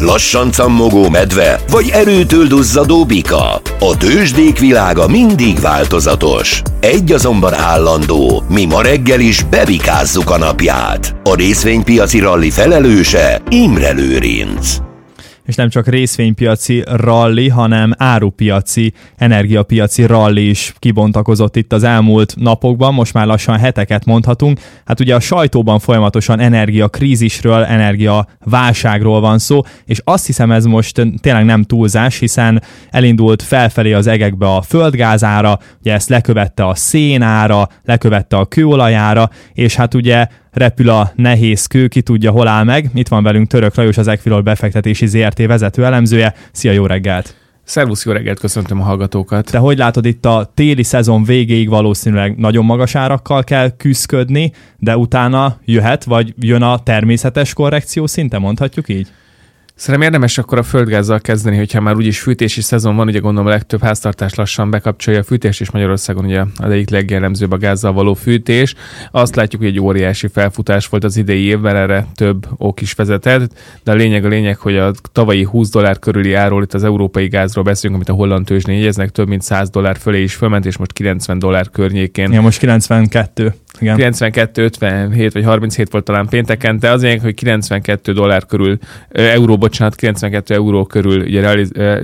lassan cammogó medve, vagy erőtől duzzadó bika. A tőzsdék világa mindig változatos. Egy azonban állandó, mi ma reggel is bebikázzuk a napját. A részvénypiaci ralli felelőse Imre Lőrinc és nem csak részvénypiaci ralli, hanem árupiaci, energiapiaci ralli is kibontakozott itt az elmúlt napokban, most már lassan heteket mondhatunk. Hát ugye a sajtóban folyamatosan energiakrízisről, energiaválságról van szó, és azt hiszem ez most tényleg nem túlzás, hiszen elindult felfelé az egekbe a földgázára, ugye ezt lekövette a szénára, lekövette a kőolajára, és hát ugye repül a nehéz kő, ki tudja, hol áll meg. Itt van velünk Török Lajos, az Equilor befektetési ZRT vezető elemzője. Szia, jó reggelt! Szervusz, jó reggelt, köszöntöm a hallgatókat. Te hogy látod itt a téli szezon végéig valószínűleg nagyon magas árakkal kell küzdködni, de utána jöhet, vagy jön a természetes korrekció szinte, mondhatjuk így? Szerintem érdemes akkor a földgázzal kezdeni, hogyha már úgyis fűtési szezon van, ugye gondolom a legtöbb háztartás lassan bekapcsolja a fűtést, és Magyarországon ugye az egyik legjellemzőbb a gázzal való fűtés. Azt látjuk, hogy egy óriási felfutás volt az idei évben, erre több ok is vezetett, de a lényeg a lényeg, hogy a tavalyi 20 dollár körüli áról itt az európai gázról beszélünk, amit a holland tőzsdén jegyeznek, több mint 100 dollár fölé is fölment, és most 90 dollár környékén. Ja, most 92. Igen. 92, 57 vagy 37 volt talán pénteken, de az hogy 92 dollár körül, euró, bocsánat, 92 euró körül ugye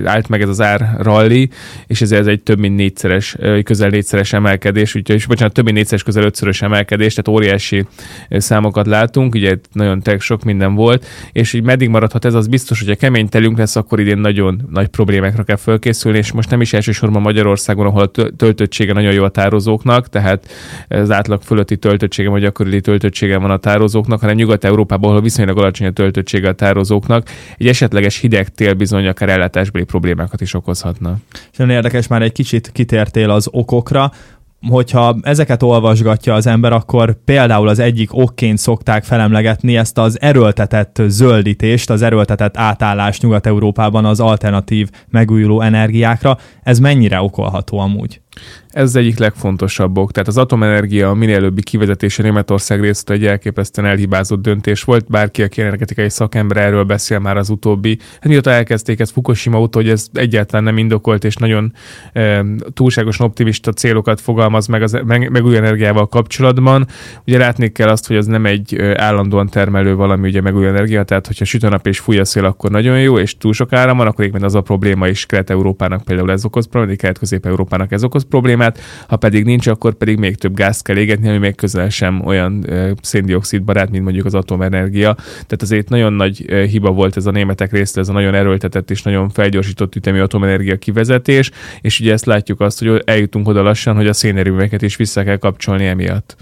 állt meg ez az ár rally, és ez, ez egy több mint négyszeres, közel négyszeres emelkedés, úgyhogy, és bocsánat, több mint négyszeres, közel ötszörös emelkedés, tehát óriási számokat látunk, ugye nagyon tech sok minden volt, és így meddig maradhat ez, az biztos, hogy a kemény telünk lesz, akkor idén nagyon nagy problémákra kell fölkészülni, és most nem is elsősorban Magyarországon, ahol a töltöttsége nagyon jó a tározóknak, tehát az átlag fölött fölötti töltöttsége vagy gyakori töltöttsége van a tározóknak, hanem Nyugat-Európában, ahol viszonylag alacsony a töltöttsége a tározóknak, egy esetleges hideg tél bizony akár ellátásbeli problémákat is okozhatna. És nagyon érdekes, már egy kicsit kitértél az okokra, hogyha ezeket olvasgatja az ember, akkor például az egyik okként szokták felemlegetni ezt az erőltetett zöldítést, az erőltetett átállást Nyugat-Európában az alternatív megújuló energiákra. Ez mennyire okolható amúgy? Ez az egyik legfontosabb ok. Tehát az atomenergia minél előbbi kivezetése Németország részt egy elképesztően elhibázott döntés volt. Bárki, aki energetikai szakember erről beszél már az utóbbi. Hát mióta elkezdték ezt Fukushima óta, hogy ez egyáltalán nem indokolt, és nagyon e, túlságosan optimista célokat fogalmaz meg az meg, megújuló energiával kapcsolatban. Ugye látni kell azt, hogy az nem egy állandóan termelő valami, ugye megújuló energia, tehát hogyha süt a nap és fúj a szél, akkor nagyon jó, és túl sok áram van, akkor éppen az a probléma is Kelet-Európának például ez okoz problémát, Kelet-Közép-Európának ez okoz problémát, ha pedig nincs, akkor pedig még több gázt kell égetni, ami még közel sem olyan széndiokszid barát, mint mondjuk az atomenergia. Tehát azért nagyon nagy hiba volt ez a németek részre, ez a nagyon erőltetett és nagyon felgyorsított ütemű atomenergia kivezetés, és ugye ezt látjuk azt, hogy eljutunk oda lassan, hogy a szénerőműveket is vissza kell kapcsolni emiatt.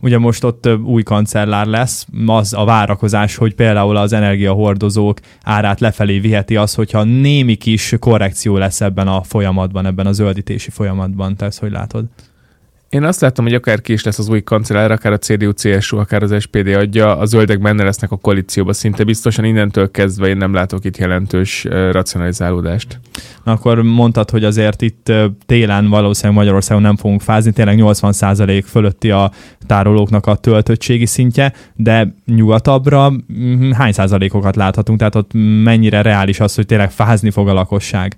Ugye most ott új kancellár lesz, az a várakozás, hogy például az energiahordozók árát lefelé viheti az, hogyha némi kis korrekció lesz ebben a folyamatban, ebben a zöldítési folyamatban. Te ezt hogy látod? Én azt látom, hogy akár ki is lesz az új kancellár, akár a CDU, CSU, akár az SPD adja, a zöldek benne lesznek a koalícióba szinte biztosan, innentől kezdve én nem látok itt jelentős racionalizálódást. Na akkor mondtad, hogy azért itt télen valószínűleg Magyarországon nem fogunk fázni, tényleg 80% fölötti a tárolóknak a töltöttségi szintje, de nyugatabbra hány százalékokat láthatunk, tehát ott mennyire reális az, hogy tényleg fázni fog a lakosság?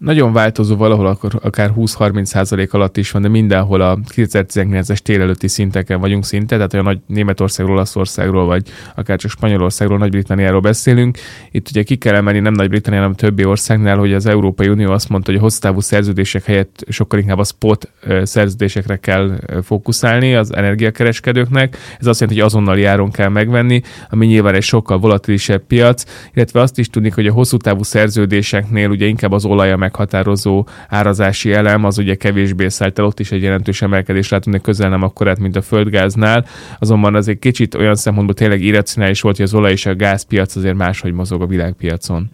Nagyon változó, valahol akkor akár 20-30 százalék alatt is van, de mindenhol a 2019-es tél előtti szinteken vagyunk szinte, tehát olyan nagy Németországról, Olaszországról, vagy akár csak Spanyolországról, Nagy-Britanniáról beszélünk. Itt ugye ki kell emelni nem Nagy-Britannia, hanem többi országnál, hogy az Európai Unió azt mondta, hogy a hosszú szerződések helyett sokkal inkább a spot szerződésekre kell fókuszálni az energiakereskedőknek. Ez azt jelenti, hogy azonnal járon kell megvenni, ami nyilván egy sokkal volatilisebb piac, illetve azt is tudni, hogy a hosszú távú szerződéseknél ugye inkább az olaja meg meghatározó árazási elem, az ugye kevésbé szállt el, ott is egy jelentős emelkedés látunk, de közel nem akkorát, mint a földgáznál, azonban az egy kicsit olyan szempontból tényleg irracionális volt, hogy az olaj és a gázpiac azért máshogy mozog a világpiacon.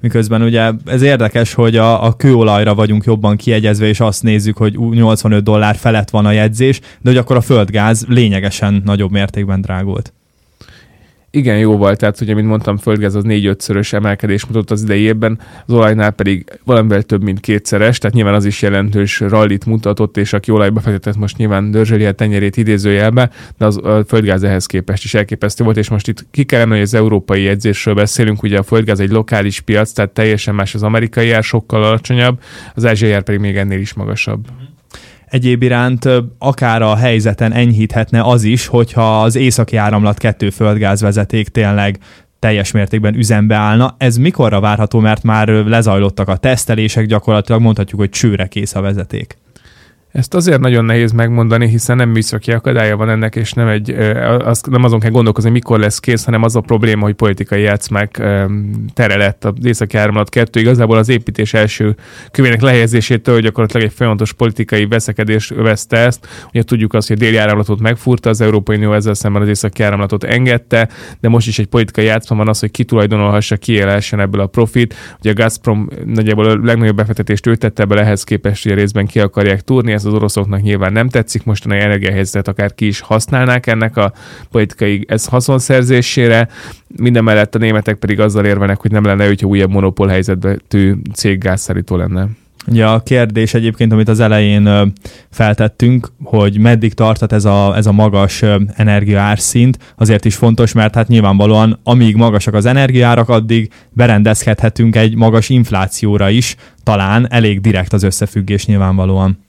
Miközben ugye ez érdekes, hogy a, a kőolajra vagyunk jobban kiegyezve, és azt nézzük, hogy 85 dollár felett van a jegyzés, de hogy akkor a földgáz lényegesen nagyobb mértékben drágult. Igen jóval, tehát ugye, mint mondtam, földgáz az 4-5-szörös emelkedés mutatott az idei évben, az olajnál pedig valamivel több, mint kétszeres, tehát nyilván az is jelentős rallit mutatott, és aki olajba fektetett, most nyilván dörzsöli a tenyerét idézőjelbe, de az a földgáz ehhez képest is elképesztő volt, és most itt ki kell emelni, hogy az európai jegyzésről beszélünk, ugye a földgáz egy lokális piac, tehát teljesen más az amerikai ár, sokkal alacsonyabb, az ázsiai ár pedig még ennél is magasabb. Egyéb iránt akár a helyzeten enyhíthetne az is, hogyha az északi áramlat kettő földgázvezeték tényleg teljes mértékben üzembe állna. Ez mikorra várható, mert már lezajlottak a tesztelések, gyakorlatilag mondhatjuk, hogy csőre kész a vezeték. Ezt azért nagyon nehéz megmondani, hiszen nem műszaki akadálya van ennek, és nem, egy, az, nem azon kell gondolkozni, mikor lesz kész, hanem az a probléma, hogy politikai játszmák tere lett az északi áramlat kettő. Igazából az építés első kövének lehelyezésétől gyakorlatilag egy folyamatos politikai veszekedés övezte ezt. Ugye tudjuk azt, hogy a déli áramlatot megfúrta, az Európai Unió ezzel szemben az északi áramlatot engedte, de most is egy politikai játszma van az, hogy ki tulajdonolhassa, ki ebből a profit. Ugye a Gazprom nagyjából a legnagyobb befektetést ő tette be, ehhez képest, hogy részben ki akarják túrni, ez az oroszoknak nyilván nem tetszik, mostani energiahelyzetet akár ki is használnák ennek a politikai ez haszonszerzésére, minden mellett a németek pedig azzal érvenek, hogy nem lenne, hogyha újabb monopól helyzetű cég gázszállító lenne. Ja, a kérdés egyébként, amit az elején feltettünk, hogy meddig tartat ez a, ez a magas energiaárszint, azért is fontos, mert hát nyilvánvalóan amíg magasak az energiárak, addig berendezkedhetünk egy magas inflációra is, talán elég direkt az összefüggés nyilvánvalóan.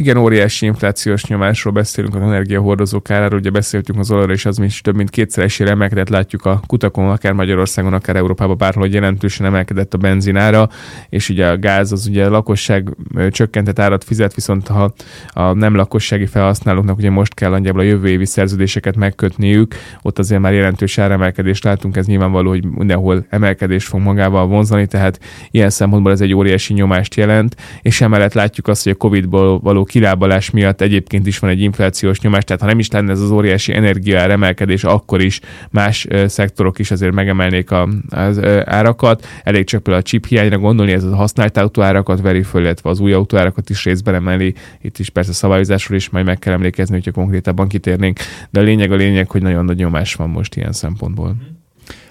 Igen, óriási inflációs nyomásról beszélünk az energiahordozók áráról, ugye beszéltünk az olajra, és az is több mint kétszeresére emelkedett, látjuk a kutakon, akár Magyarországon, akár Európában bárhol, hogy jelentősen emelkedett a benzinára, és ugye a gáz az ugye a lakosság csökkentett árat fizet, viszont ha a nem lakossági felhasználóknak ugye most kell nagyjából a jövő évi szerződéseket megkötniük, ott azért már jelentős áremelkedést látunk, ez nyilvánvaló, hogy mindenhol emelkedés fog magával vonzani, tehát ilyen szempontból ez egy óriási nyomást jelent, és emellett látjuk azt, hogy a Covid-ból való kilábalás miatt egyébként is van egy inflációs nyomás, tehát ha nem is lenne ez az óriási energiaár emelkedés, akkor is más szektorok is azért megemelnék a, az árakat. Elég csak például a chip hiányra gondolni, ez a használt autóárakat veri föl, illetve az új autóárakat is részben emeli. Itt is persze szabályozásról is majd meg kell emlékezni, hogyha konkrétabban kitérnénk, de a lényeg a lényeg, hogy nagyon nagy nyomás van most ilyen szempontból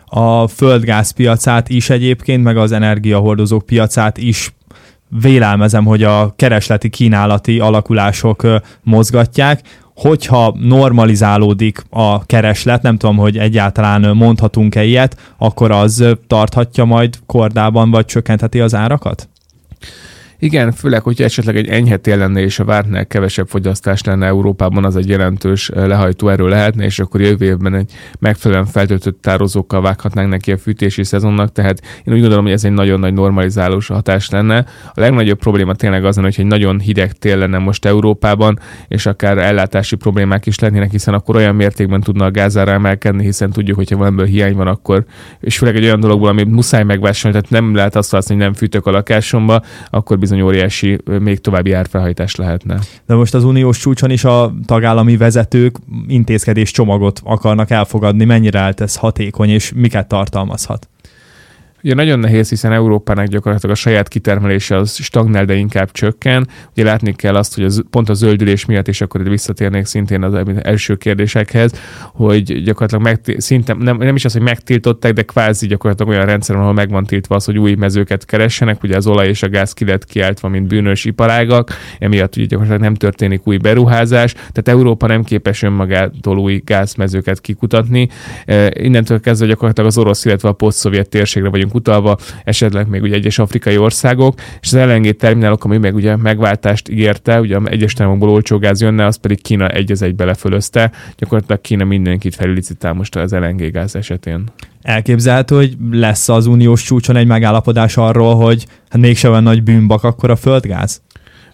a földgáz piacát is egyébként, meg az energiahordozók piacát is vélelmezem, hogy a keresleti kínálati alakulások mozgatják, hogyha normalizálódik a kereslet, nem tudom, hogy egyáltalán mondhatunk-e ilyet, akkor az tarthatja majd kordában, vagy csökkentheti az árakat? Igen, főleg, hogyha esetleg egy enyhe tél lenne és a vártnál kevesebb fogyasztás lenne Európában, az egy jelentős eh, lehajtó erő lehetne, és akkor jövő évben egy megfelelően feltöltött tározókkal vághatnánk neki a fűtési szezonnak, tehát én úgy gondolom, hogy ez egy nagyon nagy normalizálós hatás lenne. A legnagyobb probléma tényleg az hogy egy nagyon hideg tél lenne most Európában, és akár ellátási problémák is lennének, hiszen akkor olyan mértékben tudna a gázára emelkedni, hiszen tudjuk, hogyha valamiből hiány van, akkor, és főleg egy olyan dologból, amit muszáj megvásárolni, tehát nem lehet azt hogy nem fűtök a lakásomba, akkor bizony óriási, még további árfelhajtás lehetne. De most az uniós csúcson is a tagállami vezetők intézkedés csomagot akarnak elfogadni. Mennyire állt ez hatékony, és miket tartalmazhat? Ugye nagyon nehéz, hiszen Európának gyakorlatilag a saját kitermelése az stagnál, de inkább csökken. Ugye látni kell azt, hogy az, pont a zöldülés miatt, és akkor itt visszatérnék szintén az első kérdésekhez, hogy gyakorlatilag meg, szinte, nem, nem is az, hogy megtiltották, de kvázi gyakorlatilag olyan rendszer, ahol meg van tiltva az, hogy új mezőket keressenek, ugye az olaj és a gáz ki lett kiáltva, mint bűnös iparágak, emiatt ugye gyakorlatilag nem történik új beruházás, tehát Európa nem képes önmagától új gázmezőket kikutatni. E, innentől kezdve gyakorlatilag az orosz, illetve a poszt térségre vagyunk vagyunk utalva, esetleg még ugye egyes afrikai országok, és az LNG terminálok, ami meg ugye megváltást ígérte, ugye egyes termokból olcsó gáz jönne, az pedig Kína egy az egybe lefölözte. Gyakorlatilag Kína mindenkit felülicitál most az LNG gáz esetén. Elképzelhető, hogy lesz az uniós csúcson egy megállapodás arról, hogy hát mégse olyan nagy bűnbak akkor a földgáz?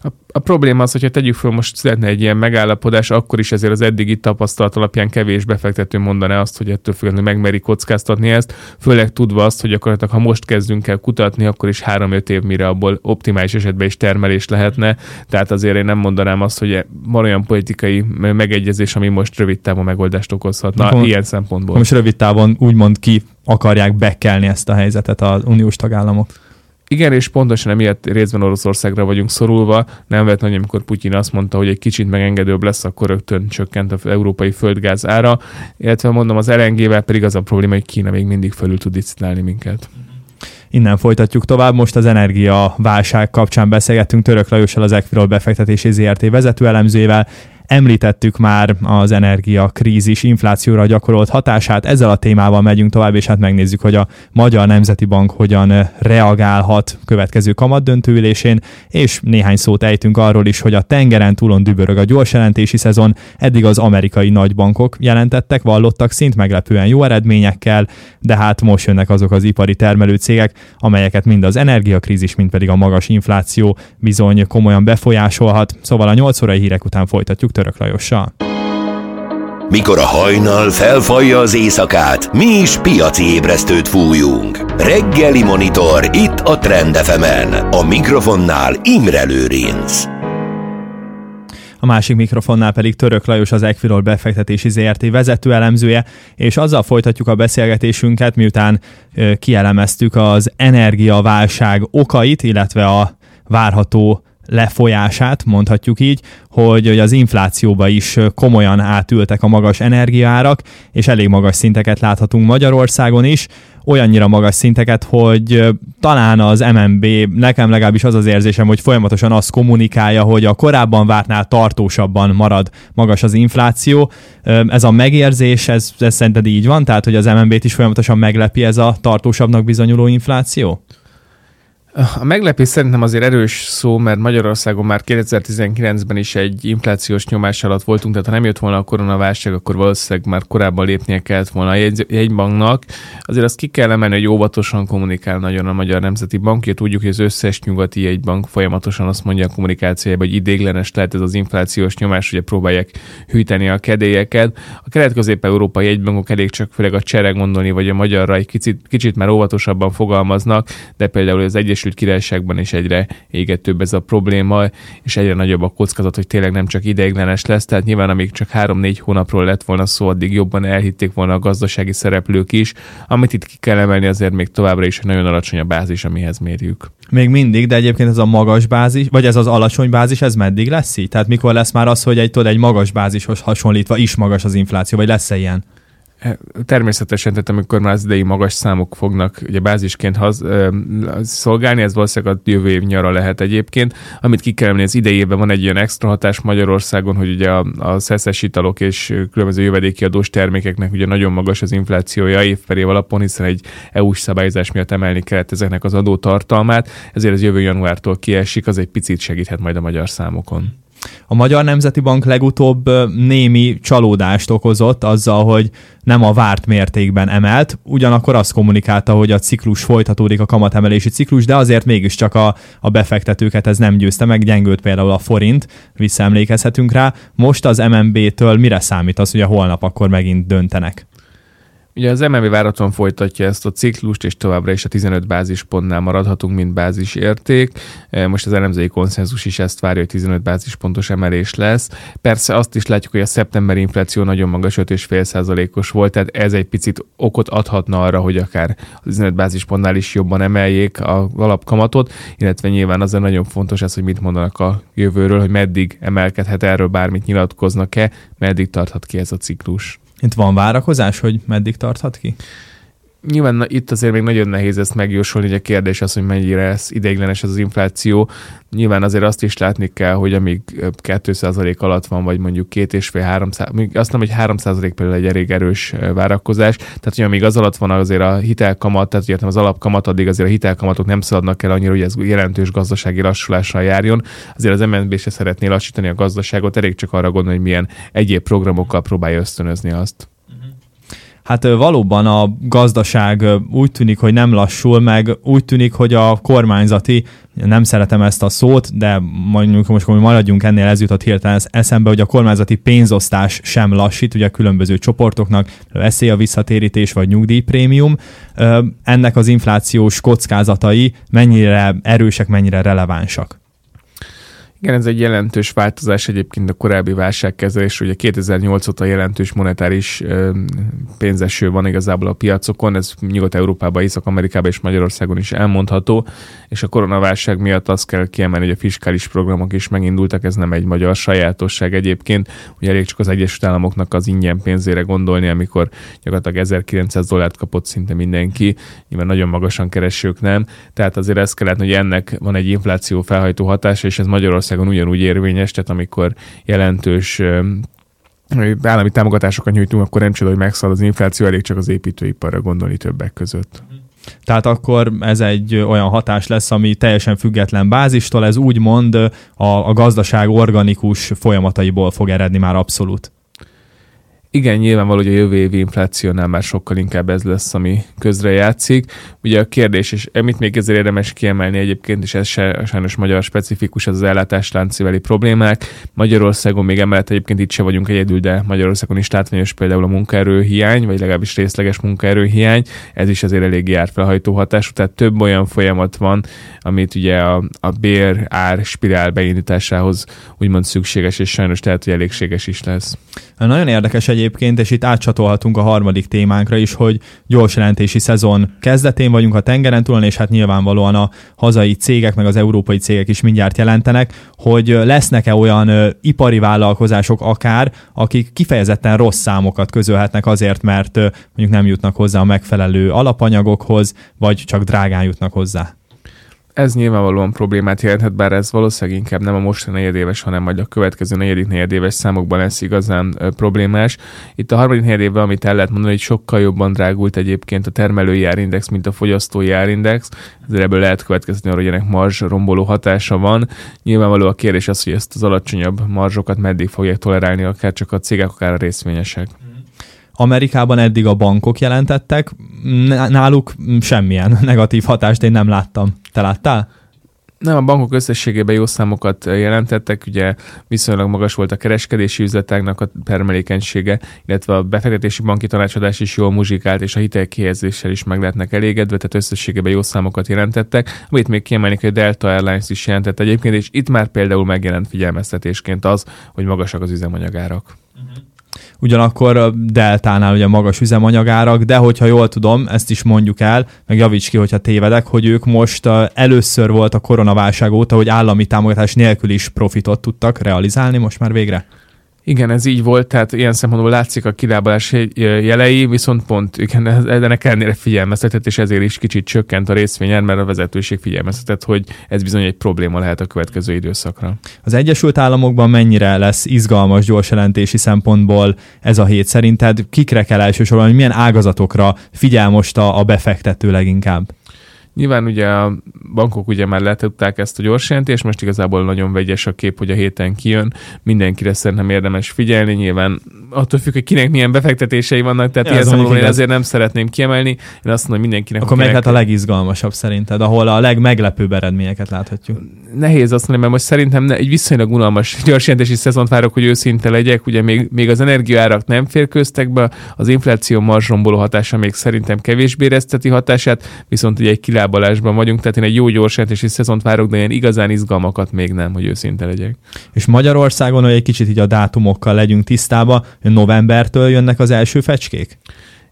A, a probléma az, hogyha tegyük föl, most szeretne egy ilyen megállapodás, akkor is ezért az eddigi tapasztalat alapján kevés befektető mondaná azt, hogy ettől függetlenül megmeri kockáztatni ezt, főleg tudva azt, hogy akkor ha most kezdünk el kutatni, akkor is 3-5 év mire abból optimális esetben is termelés lehetne. Tehát azért én nem mondanám azt, hogy van olyan politikai megegyezés, ami most rövid távon megoldást okozhatna Na, ilyen szempontból. Most rövid távon úgymond ki akarják bekelni ezt a helyzetet az uniós tagállamok Igen, és pontosan emiatt részben Oroszországra vagyunk szorulva. Nem vett nagy, amikor Putyin azt mondta, hogy egy kicsit megengedőbb lesz, akkor rögtön csökkent az európai földgáz ára. Illetve mondom, az LNG-vel pedig az a probléma, hogy Kína még mindig felül tud disználni minket. Innen folytatjuk tovább. Most az energia válság kapcsán beszélgettünk Török Lajossal, az Equirol befektetési ZRT vezető elemzőjével. Említettük már az energiakrízis inflációra gyakorolt hatását, ezzel a témával megyünk tovább, és hát megnézzük, hogy a Magyar Nemzeti Bank hogyan reagálhat következő kamatdöntőülésén, és néhány szót ejtünk arról is, hogy a tengeren túlon dübörög a gyors jelentési szezon, eddig az amerikai nagybankok jelentettek, vallottak szint meglepően jó eredményekkel, de hát most jönnek azok az ipari termelő cégek, amelyeket mind az energiakrízis, mind pedig a magas infláció bizony komolyan befolyásolhat. Szóval a 8 órai hírek után folytatjuk Török Lajossal. Mikor a hajnal felfalja az éjszakát, mi is piaci ébresztőt fújunk. Reggeli monitor itt a Trend fm A mikrofonnál Imre Lőrinc. A másik mikrofonnál pedig Török Lajos az Equirol befektetési ZRT vezető elemzője, és azzal folytatjuk a beszélgetésünket, miután kielemeztük az energiaválság okait, illetve a várható lefolyását, mondhatjuk így, hogy, hogy az inflációba is komolyan átültek a magas energiaárak, és elég magas szinteket láthatunk Magyarországon is, olyannyira magas szinteket, hogy talán az MNB, nekem legalábbis az az érzésem, hogy folyamatosan azt kommunikálja, hogy a korábban vártnál tartósabban marad magas az infláció. Ez a megérzés, ez, ez szerinted így van? Tehát, hogy az MNB-t is folyamatosan meglepi ez a tartósabbnak bizonyuló infláció? A meglepés szerintem azért erős szó, mert Magyarországon már 2019-ben is egy inflációs nyomás alatt voltunk, tehát ha nem jött volna a koronaválság, akkor valószínűleg már korábban lépnie kellett volna a jegy, jegybanknak. Azért azt ki kell emelni, hogy óvatosan kommunikál nagyon a Magyar Nemzeti Bank. Tudjuk, hogy az összes nyugati jegybank folyamatosan azt mondja a kommunikációjában, hogy idéglenes lehet ez az inflációs nyomás, ugye próbálják hűteni a kedélyeket. A kelet-közép-európai jegybankok elég csak főleg a csere gondolni, vagy a magyarra egy kicsit, kicsit már óvatosabban fogalmaznak, de például az Egyesült Egyesült Királyságban is egyre égetőbb ez a probléma, és egyre nagyobb a kockázat, hogy tényleg nem csak ideiglenes lesz, tehát nyilván amíg csak 3-4 hónapról lett volna szó, addig jobban elhitték volna a gazdasági szereplők is. Amit itt ki kell emelni azért még továbbra is egy nagyon alacsony a bázis, amihez mérjük. Még mindig, de egyébként ez a magas bázis, vagy ez az alacsony bázis, ez meddig lesz így? Tehát mikor lesz már az, hogy egy, tudod, egy magas bázishoz hasonlítva is magas az infláció, vagy lesz-e ilyen? Természetesen, tehát amikor már az idei magas számok fognak ugye bázisként haz, ö, szolgálni, ez valószínűleg a jövő év nyara lehet egyébként. Amit ki kell az idei évben van egy olyan extra hatás Magyarországon, hogy ugye a, a szeszes italok és különböző jövedéki adós termékeknek ugye nagyon magas az inflációja év per év alapon, hiszen egy EU-s szabályozás miatt emelni kellett ezeknek az adótartalmát, ezért ez jövő januártól kiesik, az egy picit segíthet majd a magyar számokon. A Magyar Nemzeti Bank legutóbb némi csalódást okozott azzal, hogy nem a várt mértékben emelt, ugyanakkor azt kommunikálta, hogy a ciklus folytatódik, a kamatemelési ciklus, de azért mégiscsak a, a befektetőket ez nem győzte meg, gyengült például a forint, visszaemlékezhetünk rá. Most az MNB-től mire számít az, hogy a holnap akkor megint döntenek? Ugye az MNB váraton folytatja ezt a ciklust, és továbbra is a 15 bázispontnál maradhatunk, mint bázisérték. E, most az elemzői konszenzus is ezt várja, hogy 15 bázispontos emelés lesz. Persze azt is látjuk, hogy a szeptemberi infláció nagyon magas, 5,5%-os volt, tehát ez egy picit okot adhatna arra, hogy akár a 15 bázispontnál is jobban emeljék a alapkamatot, illetve nyilván az nagyon fontos ez, hogy mit mondanak a jövőről, hogy meddig emelkedhet erről bármit nyilatkoznak-e, meddig tarthat ki ez a ciklus. Itt van várakozás, hogy meddig tarthat ki? Nyilván itt azért még nagyon nehéz ezt megjósolni, hogy a kérdés az, hogy mennyire lesz ideiglenes ez az infláció. Nyilván azért azt is látni kell, hogy amíg 2% alatt van, vagy mondjuk 2,5-3%, azt nem, hogy 3% például egy elég erős várakozás, tehát hogy amíg az alatt van azért a hitelkamat, tehát ugye az alapkamat, addig azért a hitelkamatok nem szaladnak el annyira, hogy ez jelentős gazdasági lassulással járjon. Azért az MNB se szeretné lassítani a gazdaságot, elég csak arra gondolni, hogy milyen egyéb programokkal próbálja ösztönözni azt. Hát valóban a gazdaság úgy tűnik, hogy nem lassul, meg úgy tűnik, hogy a kormányzati, nem szeretem ezt a szót, de mondjuk most hogy maradjunk ennél, ez jutott hirtelen eszembe, hogy a kormányzati pénzosztás sem lassít, ugye a különböző csoportoknak, veszély a visszatérítés vagy nyugdíjprémium. Ennek az inflációs kockázatai mennyire erősek, mennyire relevánsak? Igen, ez egy jelentős változás egyébként a korábbi válságkezelés. Ugye 2008 óta jelentős monetáris pénzeső van igazából a piacokon, ez Nyugat-Európában, Észak-Amerikában és Magyarországon is elmondható, és a koronaválság miatt azt kell kiemelni, hogy a fiskális programok is megindultak, ez nem egy magyar sajátosság egyébként. Ugye elég csak az Egyesült Államoknak az ingyen pénzére gondolni, amikor gyakorlatilag 1900 dollárt kapott szinte mindenki, nyilván nagyon magasan keresők nem, tehát azért ezt kellett, hogy ennek van egy infláció felhajtó hatása, és ez Magyarországon ugyanúgy érvényes, tehát amikor jelentős állami támogatásokat nyújtunk, akkor nem csoda, hogy megszal az infláció, elég csak az építőiparra gondolni többek között. Tehát akkor ez egy olyan hatás lesz, ami teljesen független bázistól, ez úgymond a, a gazdaság organikus folyamataiból fog eredni már abszolút. Igen, nyilvánvaló, hogy a jövő évi inflációnál már sokkal inkább ez lesz, ami közre játszik. Ugye a kérdés, és amit még ezért érdemes kiemelni egyébként, és ez se, sajnos magyar specifikus, az az ellátáslánciveli problémák. Magyarországon még emellett egyébként itt se vagyunk egyedül, de Magyarországon is látványos például a munkaerőhiány, vagy legalábbis részleges munkaerőhiány. Ez is azért elég jár felhajtó hatású, tehát több olyan folyamat van, amit ugye a, a bér ár spirál beindításához úgymond szükséges, és sajnos tehát, hogy elégséges is lesz. Nagyon érdekes egyébként, és itt átcsatolhatunk a harmadik témánkra is, hogy gyors jelentési szezon kezdetén vagyunk a tengeren túlon, és hát nyilvánvalóan a hazai cégek, meg az európai cégek is mindjárt jelentenek, hogy lesznek-e olyan ö, ipari vállalkozások akár, akik kifejezetten rossz számokat közölhetnek azért, mert ö, mondjuk nem jutnak hozzá a megfelelő alapanyagokhoz, vagy csak drágán jutnak hozzá ez nyilvánvalóan problémát jelenthet, bár ez valószínűleg inkább nem a mostani negyedéves, hanem majd a következő negyedik negyedéves számokban lesz igazán problémás. Itt a harmadik negyedévben, amit el lehet mondani, hogy sokkal jobban drágult egyébként a termelői árindex, mint a fogyasztói árindex, ezért ebből lehet következni arra, hogy ennek marzs romboló hatása van. Nyilvánvaló a kérdés az, hogy ezt az alacsonyabb marzsokat meddig fogják tolerálni, akár csak a cégek, akár a részvényesek. Amerikában eddig a bankok jelentettek, náluk semmilyen negatív hatást én nem láttam. Te láttál? Nem, a bankok összességében jó számokat jelentettek, ugye viszonylag magas volt a kereskedési üzletágnak a termelékenysége, illetve a befektetési banki tanácsadás is jól muzsikált, és a hitelkihelyezéssel is meg lehetnek elégedve, tehát összességében jó számokat jelentettek. Amit még kiemelni, hogy a Delta Airlines is jelentett egyébként, és itt már például megjelent figyelmeztetésként az, hogy magasak az üzemanyagárak. Ugyanakkor Deltánál ugye magas üzemanyagárak, de hogyha jól tudom, ezt is mondjuk el, meg javíts ki, hogyha tévedek, hogy ők most először volt a koronaválság óta, hogy állami támogatás nélkül is profitot tudtak realizálni most már végre. Igen, ez így volt, tehát ilyen szempontból látszik a kilábalás jelei, viszont pont igen, ennek ellenére figyelmeztetett, és ezért is kicsit csökkent a részvényen, mert a vezetőség figyelmeztetett, hogy ez bizony egy probléma lehet a következő időszakra. Az Egyesült Államokban mennyire lesz izgalmas gyors jelentési szempontból ez a hét szerinted? Kikre kell elsősorban, hogy milyen ágazatokra figyel most a, befektető leginkább? Nyilván ugye a bankok ugye már letudták ezt a gyors jelentést, most igazából nagyon vegyes a kép, hogy a héten kijön. Mindenkire szerintem érdemes figyelni, nyilván attól függ, hogy kinek milyen befektetései vannak, tehát ja, ilyen szempontból én azért nem szeretném kiemelni. Én azt mondom, hogy mindenkinek. Akkor meg hát a legizgalmasabb szerinted, ahol a legmeglepőbb eredményeket láthatjuk? Nehéz azt mondani, mert most szerintem egy viszonylag unalmas gyorsjelentési szezont várok, hogy őszinte legyek. Ugye még, még az energiaárak nem férkőztek be, az infláció marzsromboló hatása még szerintem kevésbé érezteti hatását, viszont ugye egy kilábalásban vagyunk, tehát én egy jó gyorsjelentési szezont várok, de ilyen igazán izgalmakat még nem, hogy őszinte legyek. És Magyarországon, hogy egy kicsit így a dátumokkal legyünk tisztába, novembertől jönnek az első fecskék?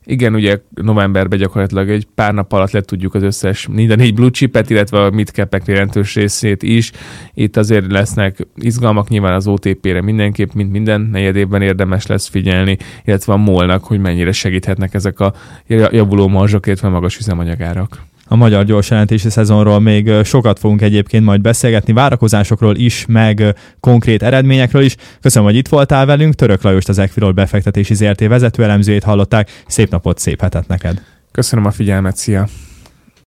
Igen, ugye novemberben gyakorlatilag egy pár nap alatt le tudjuk az összes, minden négy blue chipet, illetve a midcapek jelentős részét is. Itt azért lesznek izgalmak, nyilván az OTP-re mindenképp, mint minden negyedében érdemes lesz figyelni, illetve a molnak, hogy mennyire segíthetnek ezek a javuló marzsok, illetve magas üzemanyagárak a magyar gyorsjelentési szezonról még sokat fogunk egyébként majd beszélgetni, várakozásokról is, meg konkrét eredményekről is. Köszönöm, hogy itt voltál velünk. Török Lajost az Equilor befektetési ZRT vezető elemzőjét hallották. Szép napot, szép hetet neked! Köszönöm a figyelmet, szia!